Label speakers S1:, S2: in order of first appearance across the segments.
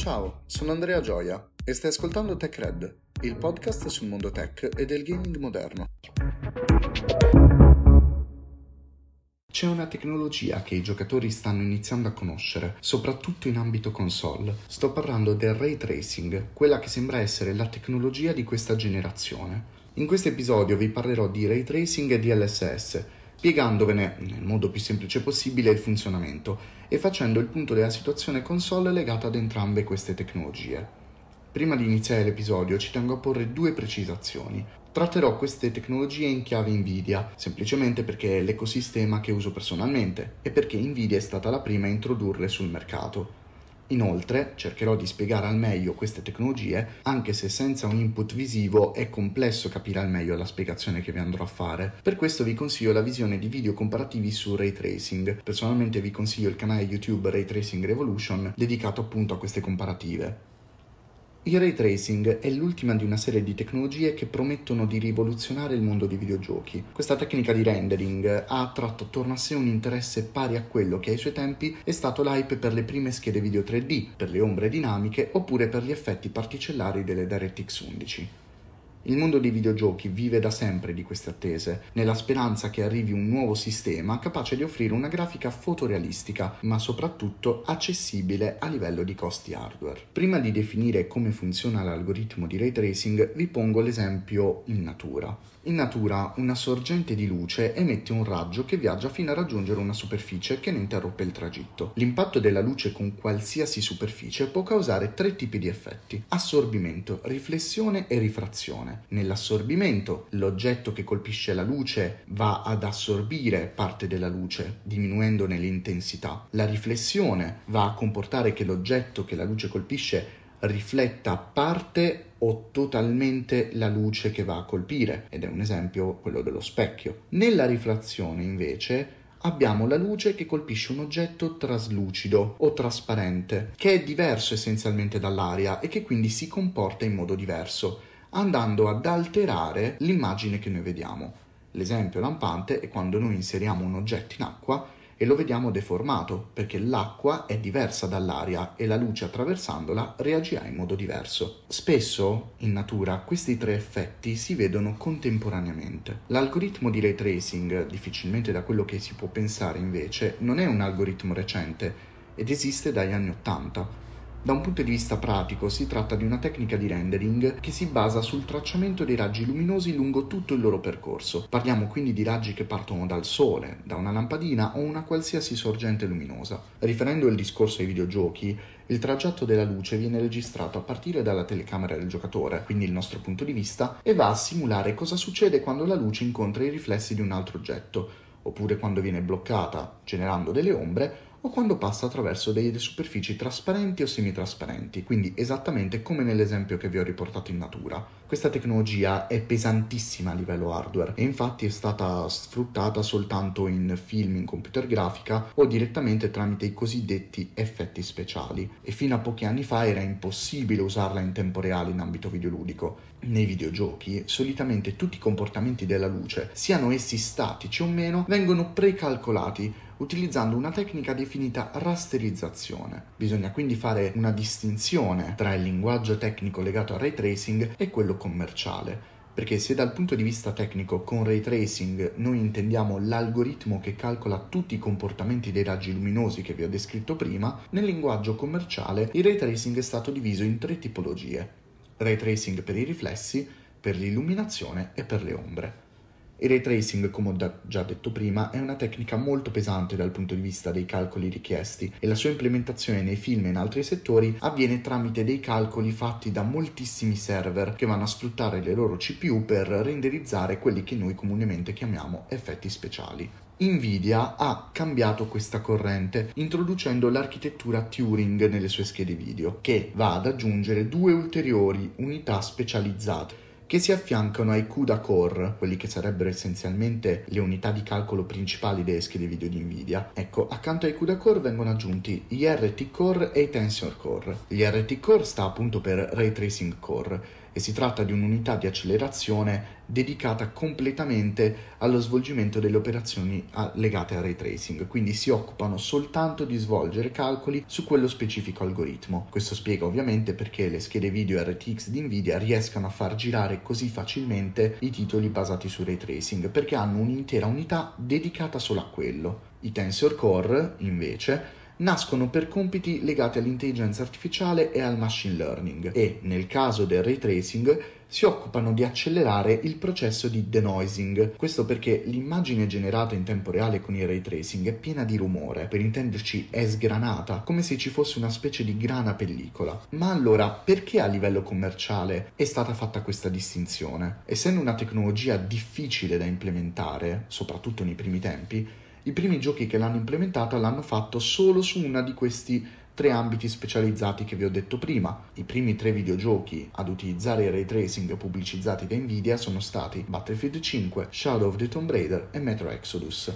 S1: Ciao, sono Andrea Gioia e stai ascoltando TechRed, il podcast sul mondo tech e del gaming moderno. C'è una tecnologia che i giocatori stanno iniziando a conoscere, soprattutto in ambito console. Sto parlando del ray tracing, quella che sembra essere la tecnologia di questa generazione. In questo episodio vi parlerò di ray tracing e DLSS, spiegandovene nel modo più semplice possibile il funzionamento e facendo il punto della situazione console legata ad entrambe queste tecnologie. Prima di iniziare l'episodio ci tengo a porre due precisazioni. Tratterò queste tecnologie in chiave Nvidia, semplicemente perché è l'ecosistema che uso personalmente e perché Nvidia è stata la prima a introdurle sul mercato. Inoltre cercherò di spiegare al meglio queste tecnologie, anche se senza un input visivo è complesso capire al meglio la spiegazione che vi andrò a fare. Per questo vi consiglio la visione di video comparativi su ray tracing. Personalmente vi consiglio il canale YouTube Ray Tracing Revolution dedicato appunto a queste comparative. Il ray tracing è l'ultima di una serie di tecnologie che promettono di rivoluzionare il mondo dei videogiochi. Questa tecnica di rendering ha attratto attorno a sé un interesse pari a quello che ai suoi tempi è stato l'hype per le prime schede video 3D, per le ombre dinamiche oppure per gli effetti particellari delle DirectX 11. Il mondo dei videogiochi vive da sempre di queste attese, nella speranza che arrivi un nuovo sistema capace di offrire una grafica fotorealistica, ma soprattutto accessibile a livello di costi hardware. Prima di definire come funziona l'algoritmo di ray tracing, vi pongo l'esempio in natura. In natura una sorgente di luce emette un raggio che viaggia fino a raggiungere una superficie che ne interrompe il tragitto. L'impatto della luce con qualsiasi superficie può causare tre tipi di effetti: assorbimento, riflessione e rifrazione. Nell'assorbimento l'oggetto che colpisce la luce va ad assorbire parte della luce, diminuendone l'intensità. La riflessione va a comportare che l'oggetto che la luce colpisce rifletta parte o totalmente la luce che va a colpire, ed è un esempio quello dello specchio. Nella rifrazione, invece, abbiamo la luce che colpisce un oggetto traslucido o trasparente, che è diverso essenzialmente dall'aria e che quindi si comporta in modo diverso, andando ad alterare l'immagine che noi vediamo. L'esempio lampante è quando noi inseriamo un oggetto in acqua e lo vediamo deformato perché l'acqua è diversa dall'aria e la luce attraversandola reagirà in modo diverso. Spesso in natura questi tre effetti si vedono contemporaneamente. L'algoritmo di ray tracing, difficilmente da quello che si può pensare invece, non è un algoritmo recente ed esiste dagli anni 80 da un punto di vista pratico si tratta di una tecnica di rendering che si basa sul tracciamento dei raggi luminosi lungo tutto il loro percorso. Parliamo quindi di raggi che partono dal sole, da una lampadina o una qualsiasi sorgente luminosa. Riferendo il discorso ai videogiochi, il tragitto della luce viene registrato a partire dalla telecamera del giocatore, quindi il nostro punto di vista, e va a simulare cosa succede quando la luce incontra i riflessi di un altro oggetto, oppure quando viene bloccata, generando delle ombre, o quando passa attraverso delle superfici trasparenti o semitrasparenti, quindi esattamente come nell'esempio che vi ho riportato in natura. Questa tecnologia è pesantissima a livello hardware e infatti è stata sfruttata soltanto in film in computer grafica o direttamente tramite i cosiddetti effetti speciali e fino a pochi anni fa era impossibile usarla in tempo reale in ambito videoludico. Nei videogiochi solitamente tutti i comportamenti della luce, siano essi statici o meno, vengono precalcolati utilizzando una tecnica definita rasterizzazione. Bisogna quindi fare una distinzione tra il linguaggio tecnico legato al ray tracing e quello commerciale. Perché se dal punto di vista tecnico con ray tracing noi intendiamo l'algoritmo che calcola tutti i comportamenti dei raggi luminosi che vi ho descritto prima, nel linguaggio commerciale il ray tracing è stato diviso in tre tipologie. Ray tracing per i riflessi, per l'illuminazione e per le ombre. Il ray tracing, come ho già detto prima, è una tecnica molto pesante dal punto di vista dei calcoli richiesti e la sua implementazione nei film e in altri settori avviene tramite dei calcoli fatti da moltissimi server che vanno a sfruttare le loro CPU per renderizzare quelli che noi comunemente chiamiamo effetti speciali. Nvidia ha cambiato questa corrente introducendo l'architettura Turing nelle sue schede video, che va ad aggiungere due ulteriori unità specializzate che si affiancano ai CUDA core, quelli che sarebbero essenzialmente le unità di calcolo principali delle schede video di Nvidia. Ecco, accanto ai CUDA core vengono aggiunti gli RT core e i Tensor core. Gli RT core sta appunto per Ray Tracing Core e si tratta di un'unità di accelerazione dedicata completamente allo svolgimento delle operazioni legate al ray tracing, quindi si occupano soltanto di svolgere calcoli su quello specifico algoritmo. Questo spiega ovviamente perché le schede video RTX di Nvidia riescano a far girare così facilmente i titoli basati su ray tracing, perché hanno un'intera unità dedicata solo a quello. I Tensor Core, invece, nascono per compiti legati all'intelligenza artificiale e al machine learning e, nel caso del ray tracing, si occupano di accelerare il processo di denoising. Questo perché l'immagine generata in tempo reale con il ray tracing è piena di rumore, per intenderci è sgranata, come se ci fosse una specie di grana pellicola. Ma allora, perché a livello commerciale è stata fatta questa distinzione? Essendo una tecnologia difficile da implementare, soprattutto nei primi tempi, i primi giochi che l'hanno implementata l'hanno fatto solo su una di questi tre ambiti specializzati che vi ho detto prima. I primi tre videogiochi ad utilizzare il ray tracing pubblicizzati da Nvidia sono stati Battlefield 5, Shadow of the Tomb Raider e Metro Exodus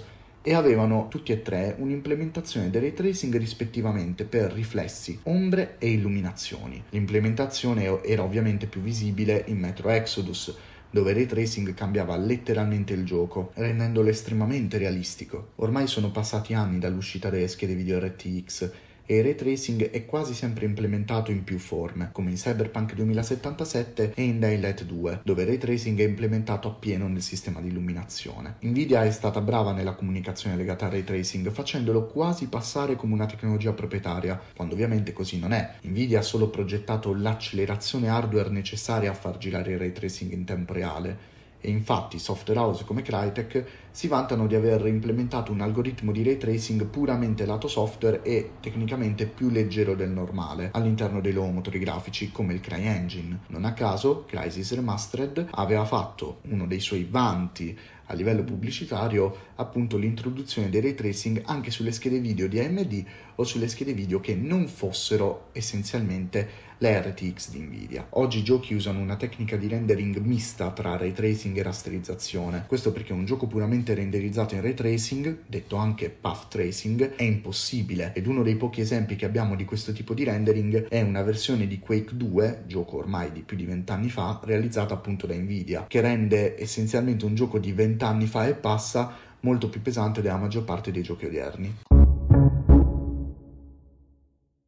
S1: e avevano tutti e tre un'implementazione del ray tracing rispettivamente per riflessi, ombre e illuminazioni. L'implementazione era ovviamente più visibile in Metro Exodus, dove il ray tracing cambiava letteralmente il gioco, rendendolo estremamente realistico. Ormai sono passati anni dall'uscita delle schede video RTX e il ray tracing è quasi sempre implementato in più forme, come in Cyberpunk 2077 e in Daylight 2, dove il ray tracing è implementato appieno nel sistema di illuminazione. Nvidia è stata brava nella comunicazione legata al ray tracing, facendolo quasi passare come una tecnologia proprietaria, quando ovviamente così non è. Nvidia ha solo progettato l'accelerazione hardware necessaria a far girare il ray tracing in tempo reale e infatti software house come Crytek si vantano di aver implementato un algoritmo di ray tracing puramente lato software e tecnicamente più leggero del normale all'interno dei loro motori grafici come il CryEngine. Non a caso Crysis Remastered aveva fatto uno dei suoi vanti a livello pubblicitario appunto l'introduzione dei ray tracing anche sulle schede video di AMD o sulle schede video che non fossero essenzialmente le RTX di Nvidia. Oggi i giochi usano una tecnica di rendering mista tra ray tracing e rasterizzazione. Questo perché un gioco puramente renderizzato in ray tracing, detto anche path tracing, è impossibile ed uno dei pochi esempi che abbiamo di questo tipo di rendering è una versione di Quake 2, gioco ormai di più di vent'anni fa, realizzata appunto da Nvidia, che rende essenzialmente un gioco di vent'anni fa e passa molto più pesante della maggior parte dei giochi odierni.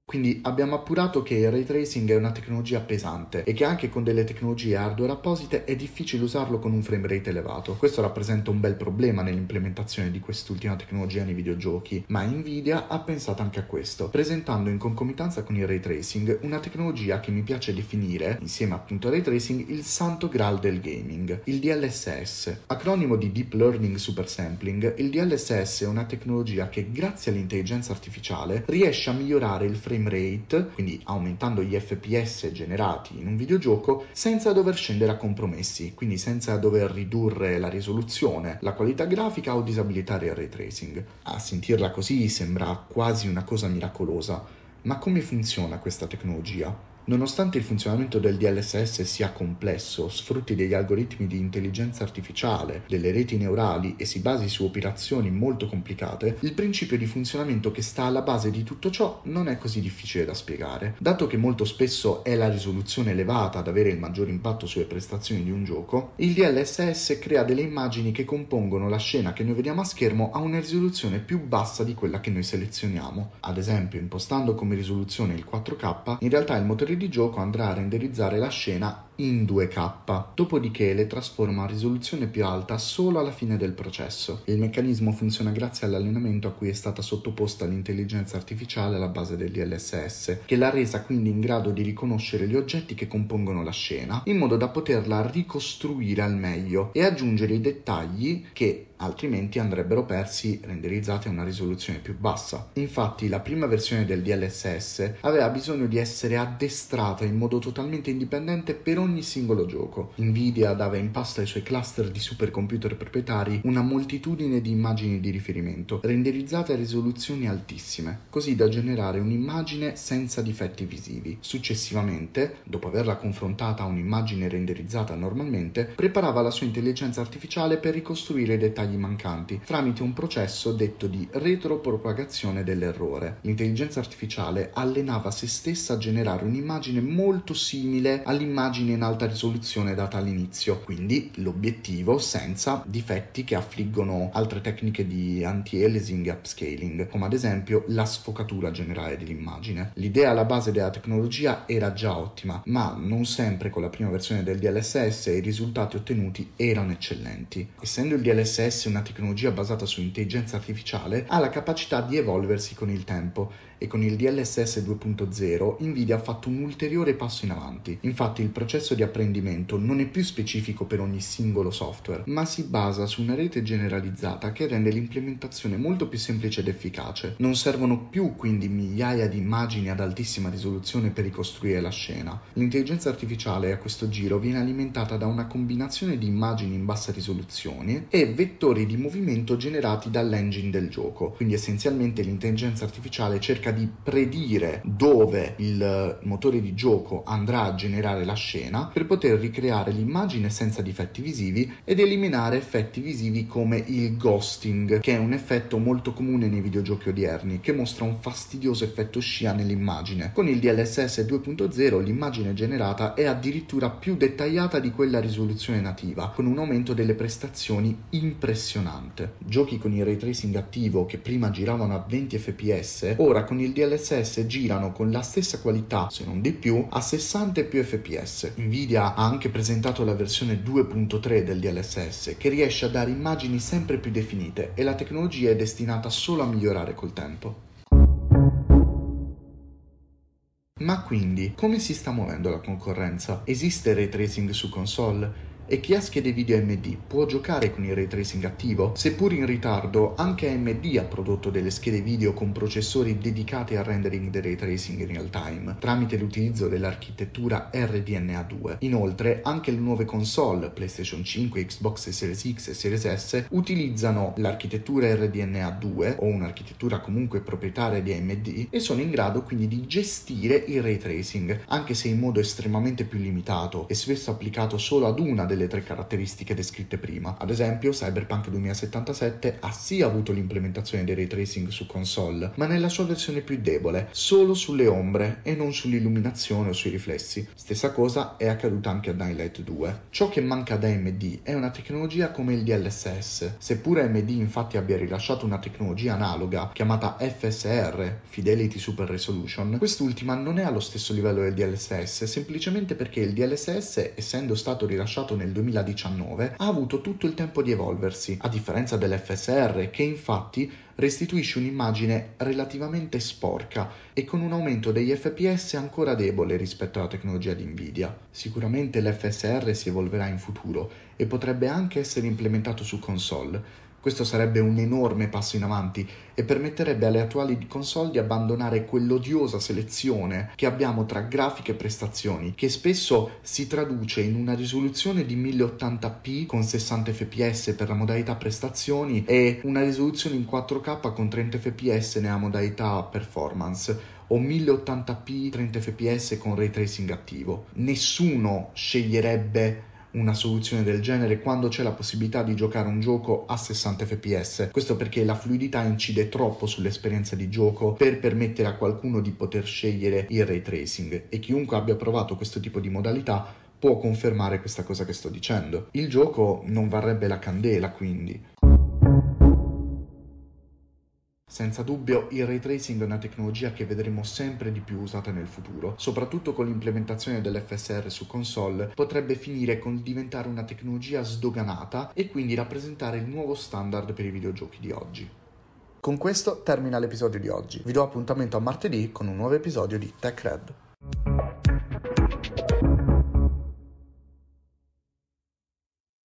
S1: Quindi abbiamo appurato che il ray tracing è una tecnologia pesante e che anche con delle tecnologie hardware apposite è difficile usarlo con un frame rate elevato. Questo rappresenta un bel problema nell'implementazione di quest'ultima tecnologia nei videogiochi, ma Nvidia ha pensato anche a questo, presentando in concomitanza con il ray tracing una tecnologia che mi piace definire, insieme appunto al ray tracing, il santo graal del gaming, il DLSS. Acronimo di Deep Learning Super Sampling, il DLSS è una tecnologia che grazie all'intelligenza artificiale riesce a migliorare il frame frame rate, quindi aumentando gli FPS generati in un videogioco, senza dover scendere a compromessi, quindi senza dover ridurre la risoluzione, la qualità grafica o disabilitare il ray tracing. A sentirla così sembra quasi una cosa miracolosa, ma come funziona questa tecnologia? Nonostante il funzionamento del DLSS sia complesso, sfrutti degli algoritmi di intelligenza artificiale, delle reti neurali e si basi su operazioni molto complicate, il principio di funzionamento che sta alla base di tutto ciò non è così difficile da spiegare. Dato che molto spesso è la risoluzione elevata ad avere il maggior impatto sulle prestazioni di un gioco, il DLSS crea delle immagini che compongono la scena che noi vediamo a schermo a una risoluzione più bassa di quella che noi selezioniamo. Ad esempio, impostando come risoluzione il 4K, in realtà il motore di gioco andrà a renderizzare la scena in 2K, dopodiché le trasforma a risoluzione più alta solo alla fine del processo. Il meccanismo funziona grazie all'allenamento a cui è stata sottoposta l'intelligenza artificiale alla base del DLSS, che l'ha resa quindi in grado di riconoscere gli oggetti che compongono la scena, in modo da poterla ricostruire al meglio e aggiungere i dettagli che altrimenti andrebbero persi renderizzati a una risoluzione più bassa. Infatti la prima versione del DLSS aveva bisogno di essere addestrata in modo totalmente indipendente per ogni ogni singolo gioco. Nvidia dava in pasta ai suoi cluster di supercomputer proprietari una moltitudine di immagini di riferimento, renderizzate a risoluzioni altissime, così da generare un'immagine senza difetti visivi. Successivamente, dopo averla confrontata a un'immagine renderizzata normalmente, preparava la sua intelligenza artificiale per ricostruire i dettagli mancanti tramite un processo detto di retropropagazione dell'errore. L'intelligenza artificiale allenava se stessa a generare un'immagine molto simile all'immagine in alta risoluzione data all'inizio, quindi l'obiettivo senza difetti che affliggono altre tecniche di anti-aliasing e upscaling, come ad esempio la sfocatura generale dell'immagine. L'idea alla base della tecnologia era già ottima, ma non sempre con la prima versione del DLSS i risultati ottenuti erano eccellenti. Essendo il DLSS una tecnologia basata su intelligenza artificiale, ha la capacità di evolversi con il tempo e con il DLSS 2.0 Nvidia ha fatto un ulteriore passo in avanti. Infatti il processo di apprendimento non è più specifico per ogni singolo software, ma si basa su una rete generalizzata che rende l'implementazione molto più semplice ed efficace. Non servono più quindi migliaia di immagini ad altissima risoluzione per ricostruire la scena. L'intelligenza artificiale a questo giro viene alimentata da una combinazione di immagini in bassa risoluzione e vettori di movimento generati dall'engine del gioco. Quindi essenzialmente l'intelligenza artificiale cerca cerca di predire dove il motore di gioco andrà a generare la scena per poter ricreare l'immagine senza difetti visivi ed eliminare effetti visivi come il ghosting, che è un effetto molto comune nei videogiochi odierni, che mostra un fastidioso effetto scia nell'immagine. Con il DLSS 2.0 l'immagine generata è addirittura più dettagliata di quella risoluzione nativa, con un aumento delle prestazioni impressionante. Giochi con il ray tracing attivo che prima giravano a 20 fps, ora con con il DLSS girano con la stessa qualità, se non di più, a 60 e più fps. Nvidia ha anche presentato la versione 2.3 del DLSS che riesce a dare immagini sempre più definite e la tecnologia è destinata solo a migliorare col tempo. Ma quindi, come si sta muovendo la concorrenza? Esiste ray tracing su console? E chi ha schede video AMD può giocare con il ray tracing attivo? Seppur in ritardo, anche AMD ha prodotto delle schede video con processori dedicati al rendering del ray tracing in real time, tramite l'utilizzo dell'architettura RDNA2. Inoltre, anche le nuove console PlayStation 5, Xbox Series X e Series S utilizzano l'architettura RDNA2 o un'architettura comunque proprietaria di AMD e sono in grado quindi di gestire il ray tracing, anche se in modo estremamente più limitato e spesso applicato solo ad una delle delle tre caratteristiche descritte prima. Ad esempio, Cyberpunk 2077 ha sì avuto l'implementazione dei ray tracing su console, ma nella sua versione più debole, solo sulle ombre e non sull'illuminazione o sui riflessi. Stessa cosa è accaduta anche a Dying Light 2. Ciò che manca ad AMD è una tecnologia come il DLSS. Seppure AMD infatti abbia rilasciato una tecnologia analoga chiamata FSR, Fidelity Super Resolution, quest'ultima non è allo stesso livello del DLSS semplicemente perché il DLSS, essendo stato rilasciato nel nel 2019 ha avuto tutto il tempo di evolversi, a differenza dell'FSR che infatti restituisce un'immagine relativamente sporca e con un aumento degli FPS ancora debole rispetto alla tecnologia di Nvidia. Sicuramente l'FSR si evolverà in futuro e potrebbe anche essere implementato su console, questo sarebbe un enorme passo in avanti e permetterebbe alle attuali console di abbandonare quell'odiosa selezione che abbiamo tra grafiche e prestazioni, che spesso si traduce in una risoluzione di 1080p con 60 fps per la modalità prestazioni e una risoluzione in 4K con 30 fps nella modalità performance o 1080p 30 fps con ray tracing attivo. Nessuno sceglierebbe una soluzione del genere quando c'è la possibilità di giocare un gioco a 60 fps. Questo perché la fluidità incide troppo sull'esperienza di gioco per permettere a qualcuno di poter scegliere il ray tracing e chiunque abbia provato questo tipo di modalità può confermare questa cosa che sto dicendo. Il gioco non varrebbe la candela quindi. Senza dubbio il ray tracing è una tecnologia che vedremo sempre di più usata nel futuro, soprattutto con l'implementazione dell'FSR su console, potrebbe finire con diventare una tecnologia sdoganata e quindi rappresentare il nuovo standard per i videogiochi di oggi. Con questo termina l'episodio di oggi. Vi do appuntamento a martedì con un nuovo episodio di TechRed.